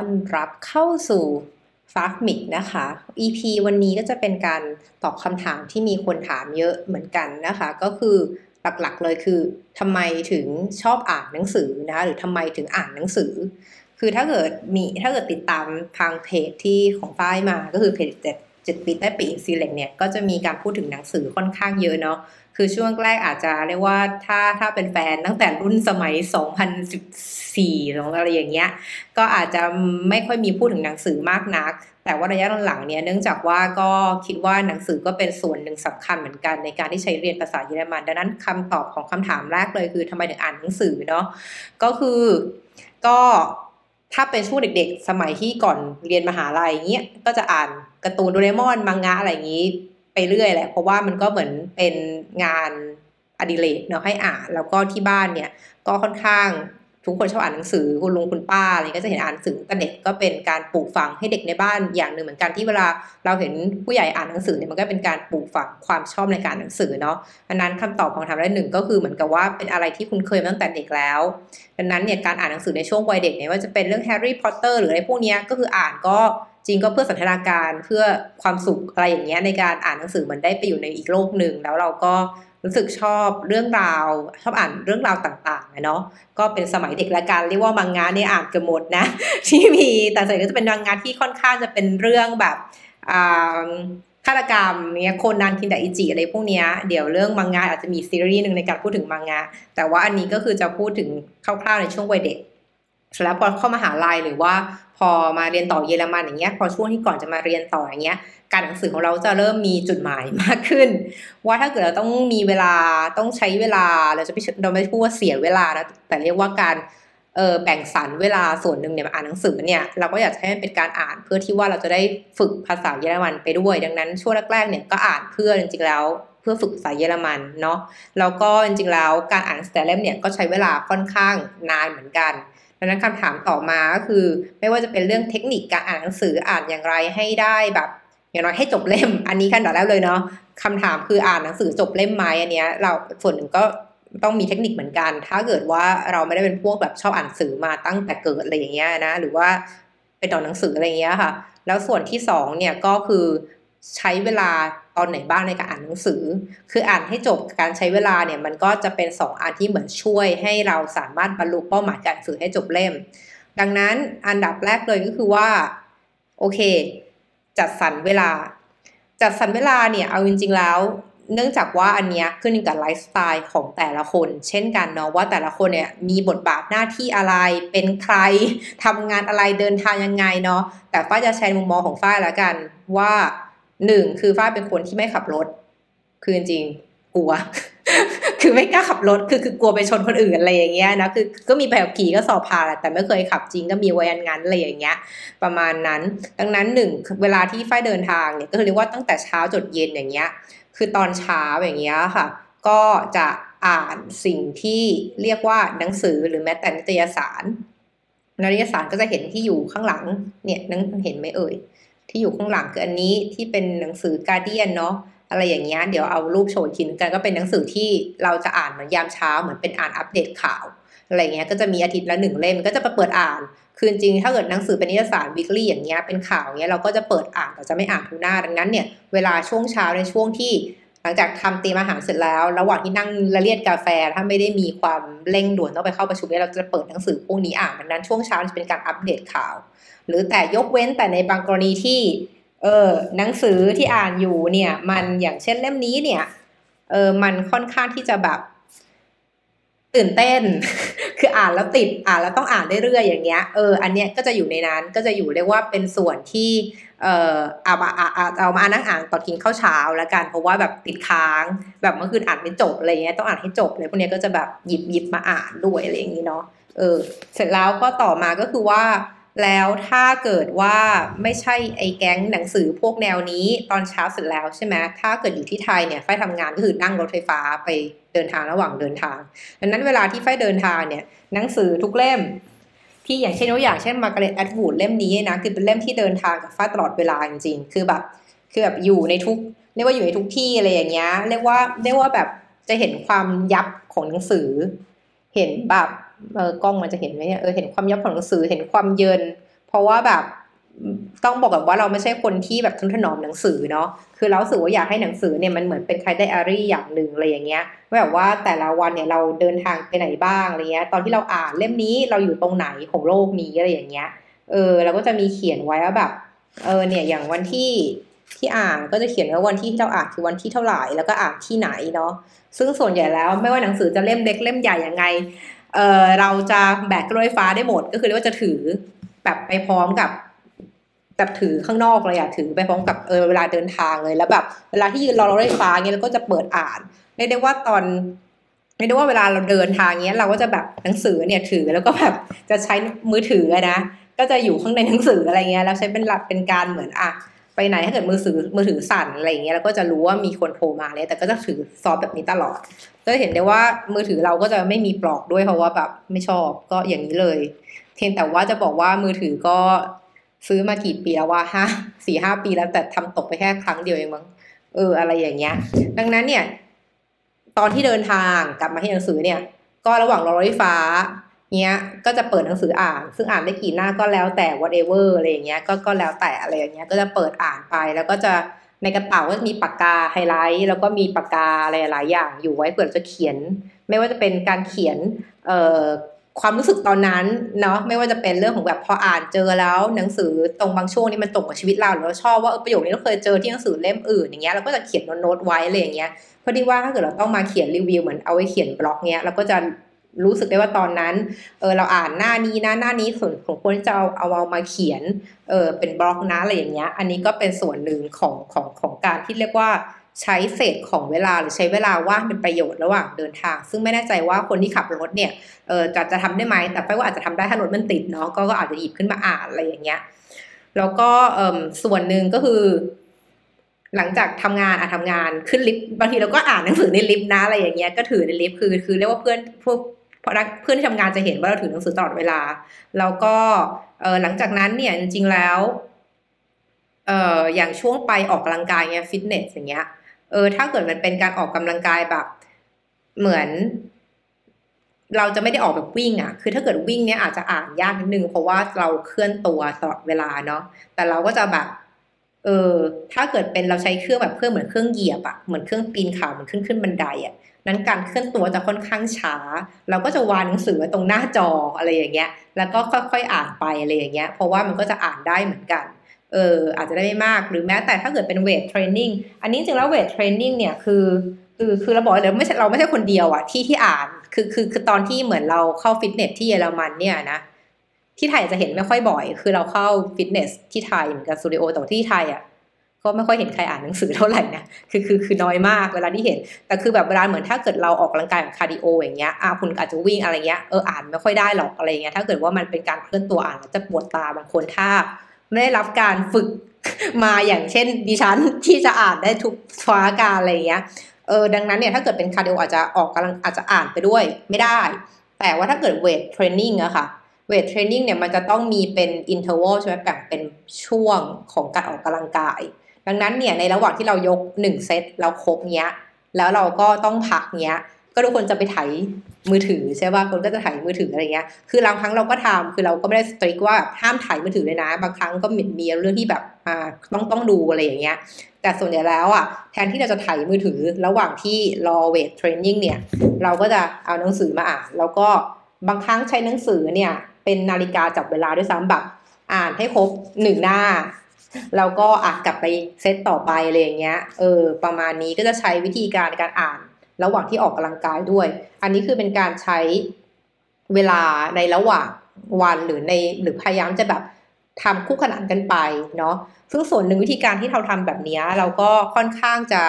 อนรับเข้าสู่ฟาร์มิกนะคะ EP วันนี้ก็จะเป็นการตอบคำถามที่มีคนถามเยอะเหมือนกันนะคะ ก็คือหลักๆเลยคือทำไมถึงชอบอ่านหนังสือนะคะ หรือทำไมถึงอ่านหนังสือ คือถ้าเกิดมีถ้าเกิดติดตามทางเพจที่ของฝ้ายมาก็คือเพจเจ็ดเจ็ดปีใต้ปีซีเล็กเนี่ยก็จะมีการพูดถึงหนังสือค่อนข้างเยอะเนาะคือช่วงแรกอาจจะเรียกว่าถ้าถ้าเป็นแฟนตั้งแต่รุ่นสมัย 2010สี่ของอะไรอย่างเงี้ยก็อาจจะไม่ค่อยมีพูดถึงหนังสือมากนัก แต่ว่าระยะหลังๆเนี่ยเนื่องจากว่าก็คิดว่าหนังสือก็เป็นส่วนหนึ่งสำคัญเหมือนกันในการที่ใช้เรียนภาษาเยอรมันดังนั้นคำตอบของคำถามแรกเลยคือทำไมถึงอ่านหนังสือเนาะก็คือก็ถ้าเป็นช่วงเด็กๆ สมัยที่ก่อนเรียนมหาลัยเงี้ยก็จะอ่านการ์ตูนโดเรมอนมังงะอะไรอย่างงี้ไปเรื่อยแหละ เพราะว่ามันก็เหมือนเป็นงานอดิเรกเนาะให้อ่าน แล้วก็ที่บ้านเนี่ยก็ค่อนข้าง ทุกคนชอบอ่านหนังสือคุณลุงคุณป้าอะไรก็จะเห็นอ่านหนังสือตั้งแต่เด็กก็เป็นการปลูกฝังให้เด็กในบ้านอย่างหนึ่งเหมือนกันที่เวลาเราเห็นผู้ใหญ่อ่านหนังสือเนี่ยมันก็เป็นการปลูกฝังความชอบในการหนังสือเนาะดังนั้นคำตอบของทำได้หนึ่งก็คือเหมือนกับว่าเป็นอะไรที่คุณเคยมาตั้งแต่เด็กแล้วดังนั้นเนี่ยการอ่านหนังสือในช่วงวัยเด็กเนี่ยว่าจะเป็นเรื่องแฮร์รี่พอตเตอร์หรืออะไรพวกนี้ก็คืออ่านก็จริงก็เพื่อสันทนาการเพื่อความสุขอะไรอย่างเงี้ยในการอ่านหนังสือมันได้ไปอยู่ในอีกโลกหนึ่งแล้วเราก็ รู้สึกชอบเรื่องราว ชอบอ่านเรื่องราวต่างๆเนาะก็เป็นสมัยเด็กละกันเรียกว่ามังงะเนี่ยอ่านเกือบหมดนะ ที่มีแต่ส่วนใหญ่ก็จะเป็นมังงะที่ค่อนข้างจะเป็นเรื่องแบบฆาตกรรมเนี่ยโคนันคินดาอิจิอะไรพวกเนี้ยเดี๋ยวเรื่องมังงะอาจจะมีซีรีส์หนึ่งในการพูดถึงมังงะ แต่ว่าอันนี้ก็คือจะพูดถึงคร่าวๆในช่วงวัยเด็กแล้วพอเข้ามาหาลัยหรือว่า พอมาเรียนต่อเยอรมันอย่างเงี้ยพอช่วงที่ก่อนจะมาเรียนต่ออย่างเงี้ยการหนังสือของเราจะเริ่มมีจุดหมายมากขึ้น ว่าถ้าเกิดเราต้องมีเวลาต้องใช้เวลาเราจะไม่เราไม่พูดว่าเสียเวลานะแต่เรียกว่าการเออแบ่งสรรเวลาส่วนหนึ่งเนี่ยมาอ่านหนังสือเนี่ยเราก็อยากให้มันเป็นการอ่านเพื่อที่ว่าเราจะได้ฝึกภาษาเยอรมันไปด้วย ดังนั้นช่วงแรกๆเนี่ยก็อ่านเพื่อจริงๆแล้วเพื่อฝึกภาษาเยอรมันเนาะแล้วก็จริงๆแล้วการอ่านสแตเล่มเนี่ยก็ใช้เวลาค่อนข้างนานเหมือนกัน ดังนั้นคำถามต่อมาก็คือ ไม่ว่าจะเป็นเรื่องเทคนิคการอ่านหนังสืออ่านอย่างไรให้ได้แบบอย่างน้อยให้จบเล่ม อันนี้ขั้นตอนแรกเลยเนาะคำถามคืออ่านหนังสือจบเล่มไหมอันเนี้ยเราส่วนหนึ่งก็ต้องมีเทคนิคเหมือนกัน ถ้าเกิดว่าเราไม่ได้เป็นพวกแบบชอบอ่านหนังสือมาตั้งแต่เกิดอะไรอย่างเงี้ยนะ หรือว่าเป็นดอนหนังสืออะไรเงี้ยค่ะ แล้วส่วนที่สองเนี่ยก็คือใช้เวลา ตอนไหนบ้างในการอ่านหนังสือ คืออ่านให้จบการใช้เวลาเนี่ยมันก็จะเป็น2ออันที่เหมือนช่วยให้เราสามารถบรรลุเป้าหมายการสื่อให้จบเล่ม ดังนั้นอันดับแรกเลยก็คือว่าโอเค จัดสรรเวลา จัดสรรเวลาเนี่ยเอาจริงๆแล้ว เนื่องจากว่าอันเนี้ยขึ้นกับไลฟ์สไตล์ของแต่ละคน เช่นกันเนาะว่าแต่ละคนเนี่ยมีบทบาทหน้าที่อะไรเป็นใครทำงานอะไรเดินทางยังไงเนาะแต่ฝ้าจะแชร์มุมมองของฝ้ายแล้วกันว่า หนึ่งคือฝ้ายเป็นคนที่ไม่ขับรถ คือจริงกลัว คือไม่กล้าขับรถ คือคือกลัวไปชนคนอื่นอะไรอย่างเงี้ยนะ คือก็มีใบขับขี่ก็สอบผ่านแต่ไม่เคยขับจริงก็มีไว้ยันงั้นอะไรอย่างเงี้ย ประมาณนั้น ดังนั้นหนึ่งเวลาที่ฝ้ายเดินทางเนี่ยก็คือเรียกว่าตั้งแต่เช้าจดเย็นอย่างเงี้ย คือตอนเช้าอย่างเงี้ยค่ะ ก็จะอ่านสิ่งที่เรียกว่าหนังสือหรือแม้แต่นิตยสารนิตยสารก็จะเห็นที่อยู่ข้างหลัง เนี่ยนั่งเห็นไหมเอ่ย ที่อยู่ข้างหลังคืออันนี้ที่เป็นหนังสือการเดียนเนาะอะไรอย่างเงี้ยเดี๋ยวเอารูปโชว์ทีนึงกันก็เป็นหนังสือที่เราจะอ่านเหมือนยามเช้าเหมือนเป็นอ่านอัปเดตข่าวอะไรเงี้ยก็จะมีอาทิตย์ละหนึ่งเล่มก็จะไปเปิดอ่าน คือจริงถ้าเกิดหนังสือเป็นนิตยสารวิกฤตอย่างเงี้ยเป็นข่าวเงี้ยเราก็จะเปิดอ่านแต่จะไม่อ่านทุกหน้าดังนั้นเนี่ยเวลาช่วงเช้าในช่วงที่หลังจากทำเตรียมอาหารเสร็จแล้ว ระหว่างที่นั่งละเลียดกาแฟ ถ้าไม่ได้มีความเร่งด่วนต้องไปเข้าประชุมเนี่ยเราจะเปิดหนังสือพวกนี้อ่านดังนั้นช่วงเช้าจะเป็นการอัปเดตข่าว หรือแต่ยกเว้นแต่ในบางกรณีที่เออหนังสือที่อ่านอยู่เนี่ยมันอย่างเช่นเล่มนี้เนี่ยเออมันค่อนข้างที่จะแบบ ตื่นเต้น คืออ่านแล้วติดอ่านแล้วต้องอ่านเรื่อยๆอย่างเงี้ยเอออันเนี้ยก็จะอยู่ในนั้นก็จะอยู่เรียกว่าเป็นส่วนที่เออเอามาเอามานั่งอ่านตอนกินข้าวเช้าแล้วกันเพราะว่าแบบติดค้าง แบบเมื่อคืนอ่านไม่จบอะไรเงี้ยต้องอ่านให้จบเลยพวกนี้ยก็จะแบบหยิบหยิบมาอ่านด้วยอะไรอย่างงี้เนาะเออเสร็จแล้วก็ต่อมาก็คือว่า แล้วถ้าเกิดว่าไม่ใช่ไอ้แก๊งหนังสือพวกแนวนี้ตอนเช้าเสร็จแล้วใช่ไหมถ้าเกิดอยู่ที่ไทยเนี่ยไฟทำงานก็คือนั่งรถไฟฟ้าไปเดินทางระหว่างเดินทางดังนั้นเวลาที่ไฟเดินทางเนี่ยหนังสือทุกเล่ม ที่อย่างเช่นตัวอย่างเช่นมาร์กาเร็ตแอดวูดเล่มนี้นะคือเป็นเล่มที่เดินทางกับฟ้าตลอดเวลาจริงๆ คือแบบคือแบบอยู่ในทุกเรียกว่าอยู่ในทุกที่อะไรอย่างเงี้ยเรียกว่าเรียกว่าแบบจะเห็นความยับของหนังสือ เห็นแบบ เออกล้องมันจะเห็นไหมเนี่ยเออเห็นความยับของหนังสือเห็นความเยิน เพราะว่าแบบต้องบอกแบบว่าเราไม่ใช่คนที่แบบทุนถนอมหนังสือเนาะ คือเราสึกว่าอยากให้หนังสือเนี่ยมันเหมือนเป็นใครไดอารี่อย่างหนึ่งอะไรอย่างเงี้ยแบบว่าแต่ละวันเนี่ยเราเดินทางไปไหนบ้างอะไรเงี้ย ตอนที่เราอ่านเล่มนี้เราอยู่ตรงไหนของโลกนี้อะไรอย่างเงี้ย เออเราก็จะมีเขียนไว้ว่าแบบ เออเนี่ยอย่างวันที่ที่อ่านก็จะเขียนว่าวันที่ที่เราอ่านคือวันที่เท่าไหร่แล้วก็อ่านที่ไหนเนาะ ซึ่งส่วนใหญ่แล้วไม่ว่าหนังสือจะเล่มเล็กเล่มใหญ่ยังไง เออเราจะแบกรถไฟฟ้าได้หมด ก็คือเรียกว่าจะถือแบบไปพร้อมกับแบบถือข้างนอกเลยอะถือไปพร้อมกับเออเวลาเดินทางเลยแล้วแบบเวลาที่ยืนรอรถไฟฟ้าเงี้ยเราก็จะเปิดอ่านเรียกได้ว่าตอนเรียกได้ว่าเวลาเราเดินทางเงี้ยเราก็จะแบบหนังสือเนี่ยถือแล้วก็แบบจะใช้มือถือนะก็จะอยู่ข้างในหนังสืออะไรเงี้ยแล้วใช้เป็นหลักเป็นการเหมือนอะ ไปไหนถ้าเกิดมือถือมือถือสั่นอะไรเงี้ยเราก็จะรู้ว่ามีคนโทรมาเลย แต่ก็จะถือซอฟแบบนี้ตลอด ก็เห็นได้ว่ามือถือเราก็จะไม่มีปลอกด้วยเพราะว่าแบบไม่ชอบก็อย่างนี้เลยเพียงแต่ว่าจะบอกว่ามือถือก็ซื้อมากี่ปีแล้วว่าห้าสี่ห้าปีแล้วแต่ทำตกไปแค่ครั้งเดียวเองมั้งเอออะไรอย่างเงี้ย ดังนั้นเนี่ย ตอนที่เดินทางกลับมาที่หนังสือเนี่ย ก็ระหว่างรอรถไฟฟ้า เนี้ยก็จะเปิดหนังสืออ่าน ซึ่งอ่านได้กี่หน้าก็แล้วแต่ whatever อะไรอย่างเงี้ยก็ก็แล้วแต่อะไรอย่างเงี้ยก็จะเปิดอ่านไปแล้วก็จะในกระเป๋าก็มีปากกาไฮไลท์ แล้วก็มีปากกาอะไรหลายอย่างอยู่ไว้เผื่อจะเขียน ไม่ว่าจะเป็นการเขียนเอ่อความรู้สึกตอนนั้นเนาะไม่ว่าจะเป็นเรื่องของแบบพออ่านเจอแล้ว หนังสือตรงบางช่วงนี้มันตรงกับชีวิตเราหรือเราชอบว่าประโยคนี้เราเคยเจอที่หนังสือเล่มอื่นอย่างเงี้ยเราก็จะเขียนโน้ตไว้อะไรอย่างเงี้ยเพราะที่ว่าถ้าเกิดเราต้องมาเขียนรีวิวเหมือนเอาไว้เขียนบล็อกเงี้ยเราก็จะ รู้สึกได้ว่าตอนนั้น เออเราอ่านหน้านี้นะหน้านี้ส่วนของคนจะเอาเอาเอามาเขียน เออเป็นบล็อกนะอะไรอย่างเงี้ย อันนี้ก็เป็นส่วนหนึ่งของของของการที่เรียกว่าใช้เศษของเวลาหรือใช้เวลาว่างเป็นประโยชน์ระหว่างเดินทาง ซึ่งไม่แน่ใจว่าคนที่ขับรถเนี่ยเออจะจะทำได้ไหมแต่ไปว่าอาจจะทำได้ถ้ารถมันติดเนาะก็ก็อาจจะหยิบขึ้นมาอ่านอะไรอย่างเงี้ยแล้วก็เออส่วนหนึ่งก็คือ หลังจากทำงานอะทำงานขึ้นลิฟต์บางทีเราก็อ่านหนังสือในลิฟต์นะอะไรอย่างเงี้ยก็ถือในลิฟต์คือคือเรียกว่าเพื่อนพวก เพราะเพื่อนที่ทำงานจะเห็นว่าเราถือหนังสือตลอดเวลา แล้วก็เออหลังจากนั้นเนี่ยจริงๆแล้วเอออย่างช่วงไปออกกำลังกายเนี่ยฟิตเนสอย่างเงี้ยเออถ้าเกิดมันเป็นการออกกำลังกายแบบ เหมือน เราจะไม่ได้ออกแบบวิ่งอะ คือถ้าเกิดวิ่งเนี้ยอาจจะอ่านยากนิดนึงเพราะว่าเราเคลื่อนตัวตลอดเวลาเนาะแต่เราก็จะแบบ เออถ้าเกิดเป็นเราใช้เครื่องแบบเครื่องเหมือนเครื่องเหยียบอะเหมือนเครื่องปีนเขาเหมือนขึ้นขึ้นบันไดอะนั้นการเคลื่อนตัวจะค่อนข้างช้า เราก็จะวางหนังสือไว้ตรงหน้าจออะไรอย่างเงี้ย แล้วก็ค่อยๆอ่านไปอะไรอย่างเงี้ย เพราะว่ามันก็จะอ่านได้เหมือนกัน เอออาจจะได้ไม่มาก หรือแม้แต่ถ้าเกิดเป็น weight training อันนี้จริงแล้ว weight training เนี่ยคือคือคือเราบอกเลยไม่ใช่เราไม่ใช่คนเดียวอะที่ที่อ่าน คือคือคือตอนที่เหมือนเราเข้าฟิตเนสที่เยอรมันเนี่ยนะ ที่ไทยจะเห็นไม่ค่อยบ่อย คือเราเข้าฟิตเนสที่ไทยเหมือนกับสตูดิโอแต่ที่ไทยอะก็ไม่ค่อยเห็นใครอ่านหนังสือเท่าไหร่นะ คือคือคือน้อยมากเวลาที่เห็น แต่คือแบบเวลาเหมือนถ้าเกิดเราออกกำลังกายแบบ cardio อย่างเงี้ย อะคุณอาจจะวิ่งอะไรเงี้ย เอออ่านไม่ค่อยได้หรอกอะไรเงี้ย ถ้าเกิดว่ามันเป็นการเคลื่อนตัวอ่านจะปวดตาบางคนถ้า ไม่ได้รับการฝึกมาอย่างเช่นดิฉันที่จะอ่านได้ทุกสถานการณ์อะไรเงี้ย เออดังนั้นเนี่ยถ้าเกิดเป็น cardio อาจจะออกกำลังอาจจะอ่านไปด้วยไม่ได้ แต่ว่าถ้าเกิด weight training อะค่ะ weight training เนี่ยมันจะต้องมีเป็น interval ใช่ไหมแบ่งเป็นช่วงของการออกกำลังกาย ดังนั้นเนี่ยในระหว่างที่เรายกหนึ่งเซตเราครบเนี้ย แล้วเราก็ต้องพักเนี้ย ก็ทุกคนจะไปถ่ายมือถือใช่ป่ะคนก็จะถ่ายมือถืออะไรเงี้ย คือบางครั้งเราก็ทำคือเราก็ไม่ได้สตริกว่าห้ามถ่ายมือถือเลยนะ บางครั้งก็มีมีเรื่องที่แบบอ่าต้องต้องดูอะไรอย่างเงี้ย แต่ส่วนใหญ่แล้วอะแทนที่เราจะถ่ายมือถือระหว่างที่รอเวทเทรนนิ่งเนี่ย เราก็จะเอาหนังสือมาอ่านแล้วก็บางครั้งใช้หนังสือเนี่ย เป็นนาฬิกาจับเวลาด้วยซ้ำแบบอ่านให้ครบหนึ่งหน้าเราก็อะกลับไปเซตต่อไปอะไรอย่างเงี้ยเออประมาณนี้ก็จะใช้วิธีการการอ่าน ระหว่างที่ออกกำลังกายด้วย อันนี้คือเป็นการใช้เวลาในระหว่างวันหรือในหรือพยายามจะแบบทำคู่ขนานกันไปเนาะซึ่งส่วนหนึ่งวิธีการที่เราทำแบบนี้เราก็ค่อนข้างจะ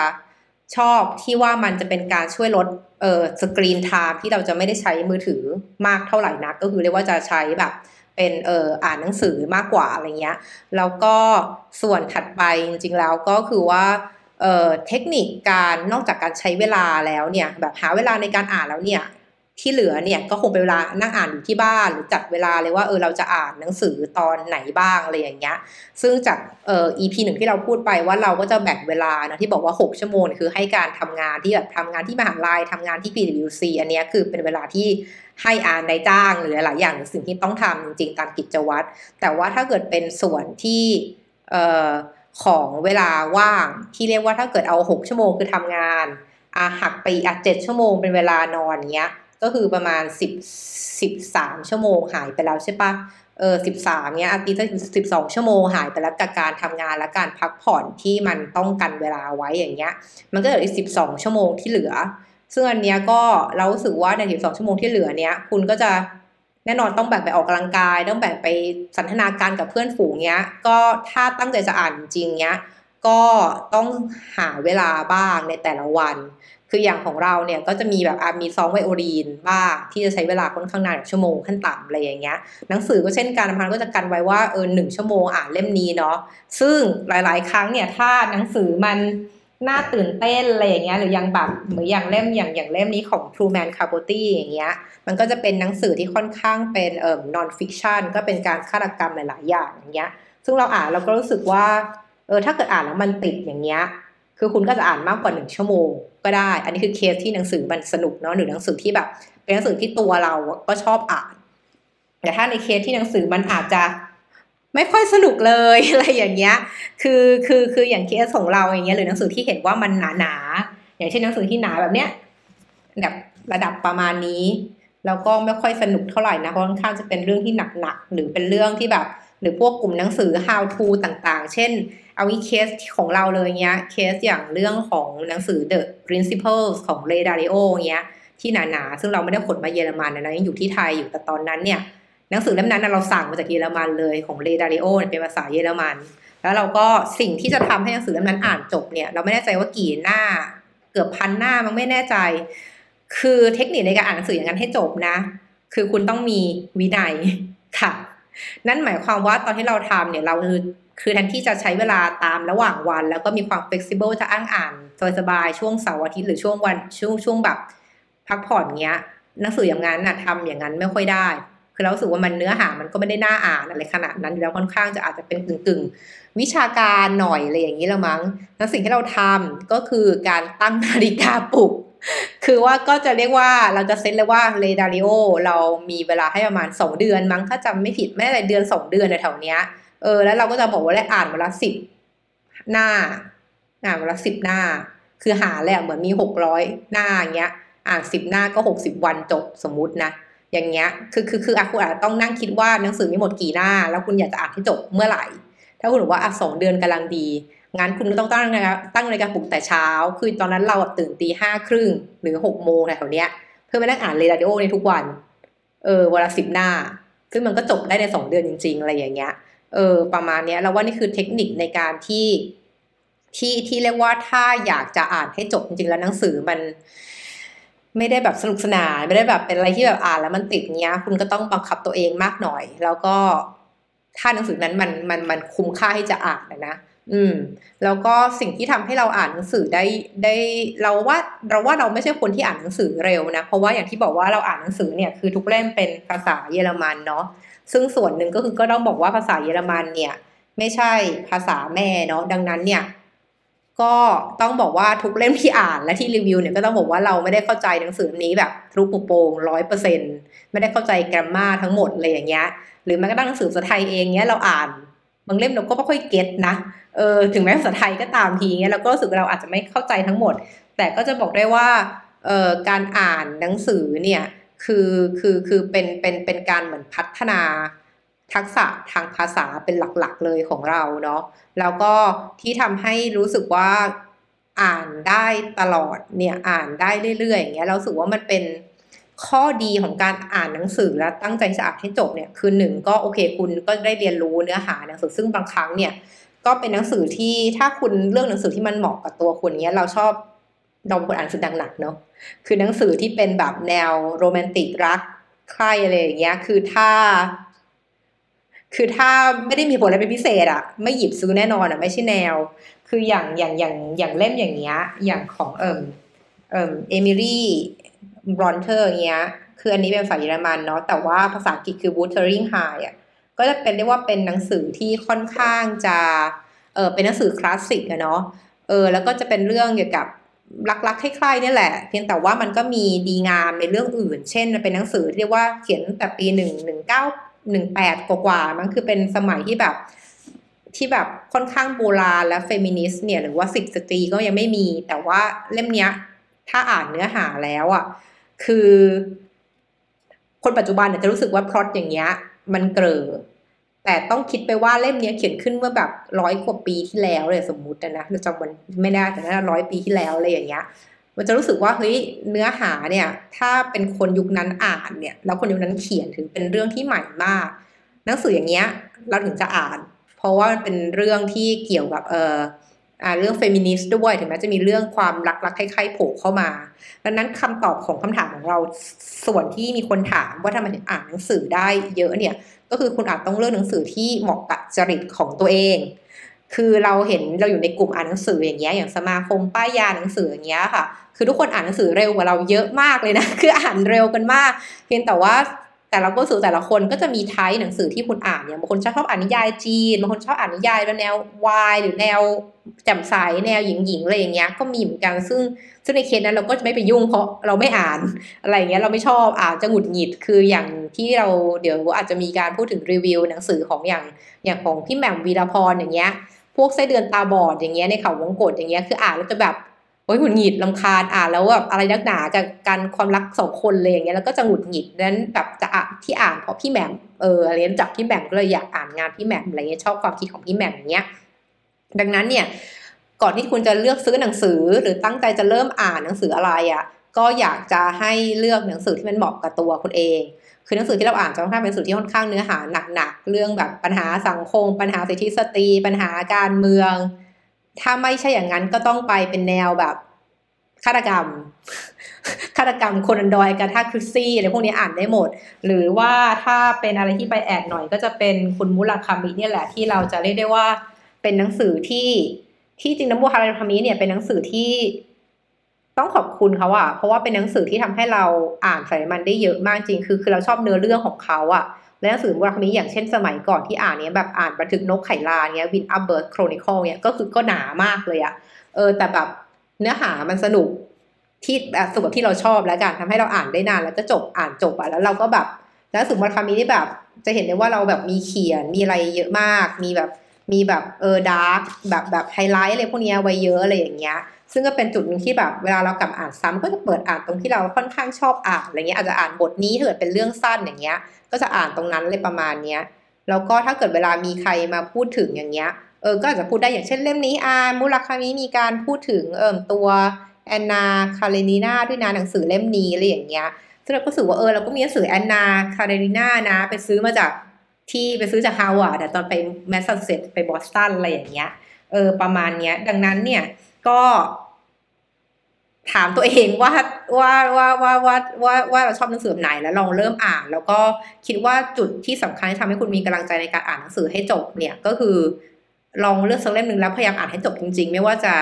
ชอบที่ว่ามันจะเป็นการช่วยลดเอ่อสกรีนไทม์ที่เราจะไม่ได้ใช้มือถือมากเท่าไหร่นัก ก็คือเรียกว่าจะใช้แบบเป็นเอ่ออ่านหนังสือมากกว่าอะไรเงี้ยแล้วก็ส่วนถัดไปจริงๆแล้วก็คือว่าเอ่อเทคนิคการนอกจากการใช้เวลาแล้วเนี่ยแบบหาเวลาในการอ่านแล้วเนี่ย ที่เหลือเนี่ยก็คงเป็นเวลานั่งอ่านอยู่ที่บ้านหรือจัดเวลาเลยว่าเออเราจะอ่านหนังสือตอนไหนบ้างอะไรอย่างเงี้ย ซึ่งจากเอ่อ EP หนึ่งที่เราพูดไปว่าเราก็จะแบ่งเวลานะที่บอกว่า 6 ชั่วโมงคือให้การทำงานที่แบบทำงานที่มหาลัยทำงานที่ PwC อันนี้คือเป็นเวลาที่ให้อ่านในจ้างหรือหลายอย่างสิ่งที่ต้องทำจริงๆตามกิจวัตรแต่ว่าถ้าเกิดเป็นส่วนที่เอ่อของเวลาว่างที่เรียกว่าถ้าเกิดเอาหกชั่วโมงคือทำงานอะหักไปอะเจ็ดชั่วโมงเป็นเวลานอนเงี้ย ก็คือประมาณสิบสิบสามชั่วโมงหายไปแล้วใช่ปะเออสิบสามเนี้ยอาทิตย์ละสิบสองชั่วโมงหายไปแล้วกับการทำงานและการพักผ่อนที่มันต้องกันเวลาไว้อย่างเงี้ย มันก็เหลืออีกสิบสองชั่วโมงที่เหลือ ซึ่งอันเนี้ยก็เรารู้สึกว่าในสิบสองชั่วโมงที่เหลือเนี้ยคุณก็จะแน่นอนต้องแบ่งไปออกกำลังกาย ต้องแบ่งไปสันทนาการกับเพื่อนฝูงเนี้ย ก็ถ้าตั้งใจจะอ่านจริงเนี้ยก็ต้องหาเวลาบ้างในแต่ละวัน คืออย่างของเราเนี่ยก็จะมีแบบมีซองไวโอลีนบ้างที่จะใช้เวลาค่อนข้างนานชั่วโมงขั้นต่ำอะไรอย่างเงี้ยหนังสือก็เช่นกันพันก็จะกันไว้ว่าเออหนึ่งชั่วโมงอ่านเล่มนี้เนาะซึ่งหลาย ๆ ครั้งเนี่ยถ้าหนังสือมันน่าตื่นเต้นอะไรอย่างเงี้ยหรือยังแบบเหมือนอย่างเล่มอย่างอย่างเล่มนี้ของ Truman Capote อย่างเงี้ยมันก็จะเป็นหนังสือที่ค่อนข้างเป็นเอ่อ non fiction ก็เป็นการฆาตกรรมหลาย ๆ อย่างอย่างเงี้ยซึ่งเราอ่านเราก็รู้สึกว่าเออถ้าเกิดอ่านแล้วมันติดอย่างเงี้ย คือคุณก็จะอ่านมากกว่าหนึ่งชั่วโมงก็ได้ อันนี้คือเคสที่หนังสือมันสนุกเนาะหรือหนังสือที่แบบ เป็นหนังสือที่ตัวเราก็ชอบอ่าน แต่ถ้าในเคสที่หนังสือมันอาจจะไม่ค่อยสนุกเลยอะไรอย่างเงี้ย คือคือคืออย่างเคสของเราอย่างเงี้ยหรือหนังสือที่เห็นว่ามันหนาหนาอย่างเช่นหนังสือที่หนาแบบเนี้ยแบบระดับประมาณนี้แล้วก็ไม่ค่อยสนุกเท่าไหร่นะเพราะค่อนข้างจะเป็นเรื่องที่หนักๆหรือเป็นเรื่องที่แบบ หรือพวกกลุ่มหนังสือ how to ต่างๆ เช่น เอาวิเคสของเราเลยเงี้ยเคสอย่างเรื่องของหนังสือ The Principles ของ Ray Dalio เงี้ยที่หนาๆ ซึ่งเราไม่ได้ขนมาเยอรมันนะยังอยู่ที่ไทยอยู่แต่ตอนนั้นเนี่ยหนังสือเล่มนั้นเราสั่งมาจากเยอรมันเลยของ Ray Dalio เป็นภาษาเยอรมัน แล้วเราก็สิ่งที่จะทำให้หนังสือเล่มนั้นอ่านจบเนี่ยเราไม่แน่ใจว่ากี่หน้าเกือบพันหน้ามันไม่แน่ใจ คือเทคนิคในการอ่านหนังสืออย่างนั้นให้จบนะ คือคุณต้องมีวินัยค่ะ นั่นหมายความว่าตอนที่เราทำเนี่ยเราคือ คือแทนที่จะใช้เวลาตามระหว่างวัน แล้วก็มีความ flexible จะอ้างอ่านสบายๆช่วงเสาร์อาทิตย์หรือช่วงวันช่วงช่วงแบบพักผ่อนเงี้ยหนังสืออย่างนั้นน่ะทำอย่างนั้นไม่ค่อยได้ คือเราสึกว่ามันเนื้อหามันก็ไม่ได้น่าอ่านอะไรขนาดนั้นแล้วค่อนข้างจะอาจจะเป็นกึ่งกึ่งวิชาการหน่อยอะไรอย่างนี้ละมั้งแล้วสิ่งที่เราทำก็คือการตั้งนาฬิกาปลุก คือว่าก็จะเรียกว่าเราจะเซตเลยว่าเรดาริโอเรามีเวลาให้ประมาณสองเดือนมั้งถ้าจำไม่ผิดไม่ได้เดือนสองเดือนในแถวเนี้ย เออแล้วเราก็จะบอกว่าได้อ่านวันละสิบหน้า อ่านวันละสิบหน้า คือหาแหละเหมือนมีหกร้อยหน้าอย่างเงี้ย อ่านสิบหน้าก็หกสิบวันจบสมมุตินะอย่างเงี้ยคือคือคืออาคุณอาจจะต้องนั่งคิดว่าหนังสือมีหมดกี่หน้า แล้วคุณอยากจะอ่านให้จบเมื่อไหร่ ถ้าคุณบอกว่าอะสองเดือนกำลังดีงั้นคุณก็ต้องตั้งนะตั้งนาฬิกาปลุกแต่เช้า คือตอนนั้นเราตื่นตีห้าครึ่งหรือหกโมงแถวเนี้ย เพื่อมานั่งอ่านเรดาริโอในทุกวัน เออวันละสิบหน้า ซึ่งมันก็จบได้ในสองเดือนจริง ๆ อะไรอย่างเงี้ย เออประมาณนี้เราว่านี่คือเทคนิคในการที่ที่ที่เรียกว่าถ้าอยากจะอ่านให้จบจริงๆแล้วหนังสือมัน ไม่ได้แบบสนุกสนานไม่ได้แบบเป็นอะไรที่แบบอ่านแล้วมันติดเงี้ย คุณก็ต้องบังคับตัวเองมากหน่อย แล้วก็ถ้าหนังสือนั้นมันมันมันคุ้มค่าที่จะอ่านนะ อืม แล้วก็สิ่งที่ทำให้เราอ่านหนังสือได้ได้เราว่าเราว่าเราไม่ใช่คนที่อ่านหนังสือเร็วนะ เพราะว่าอย่างที่บอกว่าเราอ่านหนังสือเนี่ยคือทุกเล่มเป็นภาษาเยอรมันเนาะซึ่งส่วนหนึ่งก็คือก็ต้องบอกว่าภาษาเยอรมันเนี่ย ไม่ใช่ภาษาแม่เนาะดังนั้นเนี่ย ก็ต้องบอกว่าทุกเล่มที่อ่านและที่รีวิวเนี่ยก็ต้องบอกว่าเราไม่ได้เข้าใจหนังสือนี้แบบรูปโปรงร้อยเปอร์เซ็นไม่ได้เข้าใจแกรมมาทั้งหมดเลยอย่างเงี้ย หรือแม้กระทั่งหนังสือภาษาไทยเองเนี้ยเราอ่าน บางเล่มเราก็ไม่ค่อยเก็ตนะ เออถึงแม้ภาษาไทยก็ตามทีเงี้ยเราก็รู้สึกเราอาจจะไม่เข้าใจทั้งหมด แต่ก็จะบอกได้ว่าเอ่อการอ่านหนังสือเนี่ยคือคือคือเป็นเป็นเป็นการเหมือนพัฒนาทักษะทางภาษาเป็นหลักๆเลยของเราเนาะแล้วก็ที่ทำให้รู้สึกว่าอ่านได้ตลอดเนี่ยอ่านได้เรื่อยๆอย่างเงี้ยเราสึกว่ามันเป็นข้อดีของการอ่านหนังสือและตั้งใจจะอ่านให้จบเนี่ยคือหนึ่งก็โอเคคุณก็ได้เรียนรู้เนื้อหาหนังสือซึ่งบางครั้งเนี่ย ก็เป็นหนังสือที่ถ้าคุณเลือกหนังสือที่มันเหมาะกับตัวคุณเนี้ยเราชอบเราเป็นคนอ่านหนังสือหนักเนาะคือหนังสือที่เป็นแบบแนวโรแมนติกรักใครอะไรอย่างเงี้ย คือถ้า คือถ้าไม่ได้มีผลอะไรเป็นพิเศษอะไม่หยิบซื้อแน่นอนอะไม่ใช่แนว คืออย่างอย่างอย่างอย่างเล่มอย่างเงี้ย อย่างของเอิมเอิม Emily Brontë เงี้ย คืออันนี้เป็นภาษาเยอรมันเนาะแต่ว่าภาษาอังกฤษคือ Wuthering Heights อะ ก็จะเป็นเรียกว่าเป็นหนังสือที่ค่อนข้างจะเออเป็นหนังสือคลาสสิกอะเนาะเออแล้วก็จะเป็นเรื่องเกี่ยวกับรักๆคล้ายๆนี่แหละ เพียงแต่ว่ามันก็มีดีงามในเรื่องอื่น เช่นเป็นหนังสือเรียกว่าเขียนแต่ปีหนึ่งหนึ่งเก้าหนึ่งแปดกว่าๆมันคือเป็นสมัยที่แบบที่แบบค่อนข้างโบราณและเฟมินิสต์เนี่ยหรือว่าสิทธิสตรีก็ยังไม่มี แต่ว่าเล่มเนี้ย ถ้าอ่านเนื้อหาแล้วอะ คือ คนปัจจุบันเนี่ยจะรู้สึกว่าพล็อตอย่างเงี้ย มันเกลอ แต่ต้องคิดไปว่าเล่มนี้เขียนขึ้นเมื่อแบบร้อยกว่าปีที่แล้วเลยสมมุตินะเราจำมันไม่ได้แต่น่าร้อยปีที่แล้วอะไรอย่างเงี้ย มันจะรู้สึกว่าเฮ้ยเนื้อหาเนี่ย ถ้าเป็นคนยุคนั้นอ่านเนี่ย แล้วคนยุคนั้นเขียนถึงเป็นเรื่องที่ใหม่มากหนังสืออย่างเงี้ยเราถึงจะอ่าน เพราะว่ามันเป็นเรื่องที่เกี่ยวกับเอออ่าเรื่องเฟมินิสต์ด้วยถึงแม้จะมีเรื่องความรักรักใคล้ายๆโผล่เข้ามา ดังนั้นคำตอบของคำถามของเราส่วนที่มีคนถามว่าทำไมถึงอ่านหนังสือได้เยอะเนี่ย ก็คือคุณอาจต้องเลือกหนังสือที่เหมาะกับจริตของตัวเอง คือเราเห็นเราอยู่ในกลุ่มอ่านหนังสืออย่างเงี้ยอย่างสมาคมป้ายยาหนังสืออย่างเงี้ยค่ะ คือทุกคนอ่านหนังสือเร็วกว่าเราเยอะมากเลยนะ คืออ่านเร็วกันมาก เพียงแต่ว่า แต่เราก็สื่อแต่ละคนก็จะมีไทป์หนังสือที่คุณอ่านอย่างบางคนชอบชอบอ่านนิยายจีนบางคนชอบอ่านนิยายแนววายหรือแนวแจ่มใสแนวหญิงๆอะไรอย่างเงี้ยก็มีเหมือนกันซึ่งซึ่งในเคสนั้นเราก็จะไม่ไปยุ่งเพราะเราไม่อ่านอะไรอย่างเงี้ยเราไม่ชอบอ่านจะหงุดหงิดคืออย่างที่เราเดี๋ยวอาจจะมีการพูดถึงรีวิวหนังสือของอย่างอย่างของพี่แหม่มวีรพรอย่างเงี้ยพวกไส้เดือนตาบอดอย่างเงี้ยในเขาวงกฏอย่างเงี้ยคืออ่านแล้วจะแบบ ยหงุดหงิดลำคาญอ่านแล้วแบบอะไรนักหนากับการความรักสองคนเลยอย่างเงี้ยแล้วก็จะหงุดหงิดนั้นแบบจะอ่านที่อ่านเพราะพี่แหม่มเออเรียนจับพี่แหม่มก็เลยอยากอ่านงานพี่แหม่มอะไรเงี้ยชอบความคิดของพี่แหม่มอย่างเงี้ยดังนั้นเนี่ยก่อนที่คุณจะเลือกซื้อหนังสือหรือตั้งใจจะเริ่มอ่านหนังสืออะไรอะ่ะก็อยากจะให้เลือกหนังสือที่มันเหมาะกับตัวคุณเอง คือหนังสือที่เราอ่านจะค่อนข้างเป็นหนังสือที่ค่อนข้างเนื้อหาหนักๆ เรื่องแบบปัญหาสังคม ปัญหาสิทธิสตรี ปัญหาการเมือง ถ้าไม่ใช่อย่างนั้นก็ต้องไปเป็นแนวแบบฆาตกรรมฆาตกรรมคนอันดอยกาธาคริสซี่อะไรพวกนี้อ่านได้หมด หรือว่าถ้าเป็นอะไรที่ไปแอดหน่อยก็จะเป็นคุณมุลคามิเนี่ยแหละที่เราจะเรียกได้ว่าเป็นหนังสือที่ที่จริงน้ำบัวคาราคามิเนี่ยเป็นหนังสือที่ต้องขอบคุณเขาอะเพราะว่าเป็นหนังสือที่ทำให้เราอ่านสายมันได้เยอะมากจริง คือคือเราชอบเนื้อเรื่องของเขาอะ และหนังสือมุราคามิอย่างเช่นสมัยก่อนที่อ่านเนี้ยแบบอ่านบันทึกนกไขลานเนี้ย Wind-Up Bird Chronicle เนี้ยก็คือก็หนามากเลยอะเออแต่แบบเนื้อหามันสนุกที่แบบสุดที่เราชอบแล้วกันทำให้เราอ่านได้นานแล้วก็จบอ่านจบอะแล้วเราก็แบบแล้วสุมุราคามินี่แบบ จะเห็นได้ว่าเราแบบมีเขียนมีอะไรเยอะมาก มีแบบมีแบบเออดาร์กแบบแบบไฮไลท์อะไรพวกนี้ไว้เยอะอะไรอย่างเงี้ย ซึ่งก็เป็นจุดหนึ่งที่แบบเวลาเรากลับอ่านซ้ำก็จะเปิดอ่านตรงที่เราค่อนข้างชอบอ่านอะไรเงี้ยอาจจะอ่านบทนี้ถ้าเกิดเป็นเรื่องสั้นอย่างเงี้ย ก็จะอ่านตรงนั้นเลยประมาณเนี้ยแล้วก็ถ้าเกิดเวลามีใครมาพูดถึงอย่างเงี้ยเออก็อาจจะพูดได้อย่างเช่นเล่มนี้อ่านมุราคามิมีการพูดถึงเอ่อตัวแอนนาคาเรนีนาด้วยนะหนังสือเล่มนี้อะไรอย่างเงี้ยซึ่งเราก็รู้สึกว่าเออเราก็มีหนังสือแอนนาคาเรนีนานะ ไปซื้อมาจากที่ไปซื้อจากฮาร์วาร์ดแต่ตอนไปแมสซาชูเซตส์ไปบอสตันอะไรอย่างเงี้ยเออประมาณเนี้ยดังนั้นเนี่ยก็ ถามตัวเองว่าว่าว่าว่าว่าว่าว่าเราชอบหนังสือแบบไหนแล้วลองเริ่มอ่าน แล้วก็คิดว่าจุดที่สำคัญที่ทำให้คุณมีกำลังใจในการอ่านหนังสือให้จบเนี่ยก็คือ ลองเลือกสักเล่มหนึ่งแล้วพยายามอ่านให้จบจริง ๆ ไม่ว่าจะ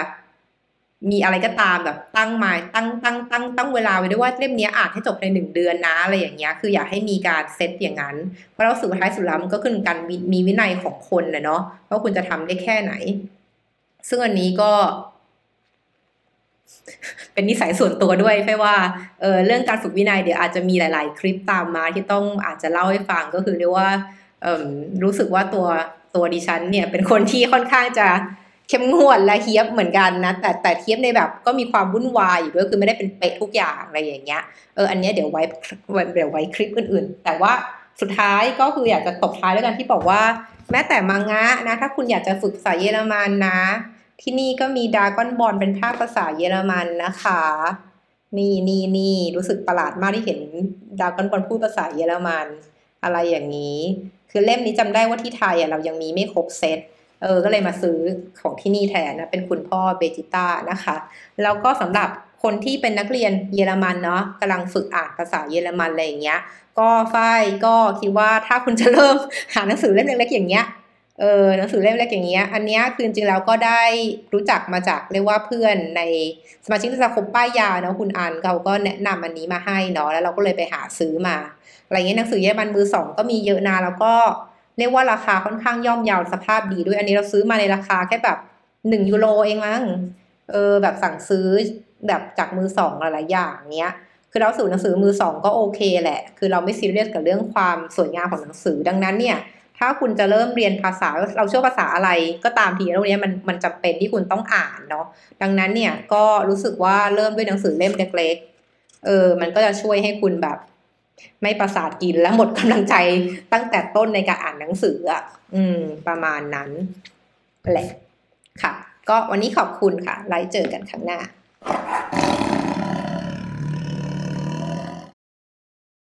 มีอะไรก็ตามแบบตั้งมาตั้งตั้งตั้งตั้งเวลาไว้ด้วยว่าเล่มนี้อ่านให้จบในหนึ่งเดือนนะอะไรอย่างเงี้ยคืออยากให้มีการเซตอย่างนั้น เพราะเราสุดท้ายสุดแล้วมันก็ขึ้นกันมีวินัยของคนนะเนาะว่าคุณจะทำได้แค่ไหน ซึ่งอันนี้ก็ เป็นนิสัยส่วนตัวด้วยไม่ว่าเออเรื่องการฝึกวินัยเดี๋ยวอาจจะมีหลาย ๆ คลิปตามมาที่ต้องอาจจะเล่าให้ฟังก็คือเรียกว่าเออรู้สึกว่าตัวตัวดิฉันเนี่ยเป็นคนที่ค่อนข้างจะเข้มงวดและเฮียบเหมือนกันนะแต่แต่เทียบในแบบก็มีความวุ่นวายอยู่ด้วยคือไม่ได้เป็นเป๊ะทุกอย่างอะไรอย่างเงี้ยเอออันนี้เดี๋ยวไว้เดี๋ยวไว้คลิปอื่น ๆ แต่ว่าสุดท้ายก็คืออยากจะตบท้ายด้วยกันที่บอกว่า แม้แต่มังงะนะถ้าคุณอยากจะฝึกภาษาเยอรมันนะ ที่นี่ก็มีดากอนบอลเป็นภาคภาษาเยอรมันนะคะ นี่นี่นี่รู้สึกประหลาดมากที่เห็นดากอนบอลพูดภาษาเยอรมัน อะไรอย่างนี้ คือเล่มนี้จำได้ว่าที่ไทยอะเรายังมีไม่ครบเซตเออ ก็เลยมาซื้อของที่นี่แทนนะ เป็นคุณพ่อเบจิต้านะคะ แล้วก็สำหรับคนที่เป็นนักเรียนเยอรมันเนาะกำลังฝึกอ่านภาษาเยอรมันอะไรอย่างเงี้ย ก็ฝ้ายก็คิดว่าถ้าคุณจะเริ่มหาหนังสือเล่มเล็กๆอย่างเงี้ย เออหนังสือเล่มเล็กอย่างเงี้ย อันเนี้ยคือจริงๆแล้วก็ได้รู้จักมาจากเรียกว่าเพื่อนในสมาชิกสมาคมป้ายยาเนาะคุณอันเขาก็แนะนำอันนี้มาให้เนาะแล้วเราก็เลยไปหาซื้อมา อะไรเงี้ยหนังสือเยอรมันมือสองก็มีเยอะนะแล้วก็เรียกว่าราคาค่อนข้างย่อมเยาวสภาพดีด้วยอันนี้เราซื้อมาในราคาแค่แบบหนึ่งยูโรเองมั้งเออแบบสั่งซื้อแบบจากมือสองหลายๆอย่างเนี้ยคือเราสื่อหนังสือมือสองก็โอเคแหละ คือเราไม่ซีเรียสกับเรื่องความสวยงามของหนังสือดังนั้นเนี่ย ถ้าคุณจะเริ่มเรียนภาษาเราเชื่อภาษาอะไรก็ตามทีแล้วเนี้ยมันมันจำเป็นที่คุณต้องอ่านเนาะดังนั้นเนี่ยก็รู้สึกว่าเริ่มด้วยหนังสือเล่มเล็กๆเออมันก็จะช่วยให้คุณแบบ ไม่ประสาทกินและหมดกำลังใจตั้งแต่ต้นในการอ่านหนังสืออะอืม ประมาณนั้นแหละค่ะ ก็วันนี้ขอบคุณค่ะไลฟ์เจอกันครั้งหน้า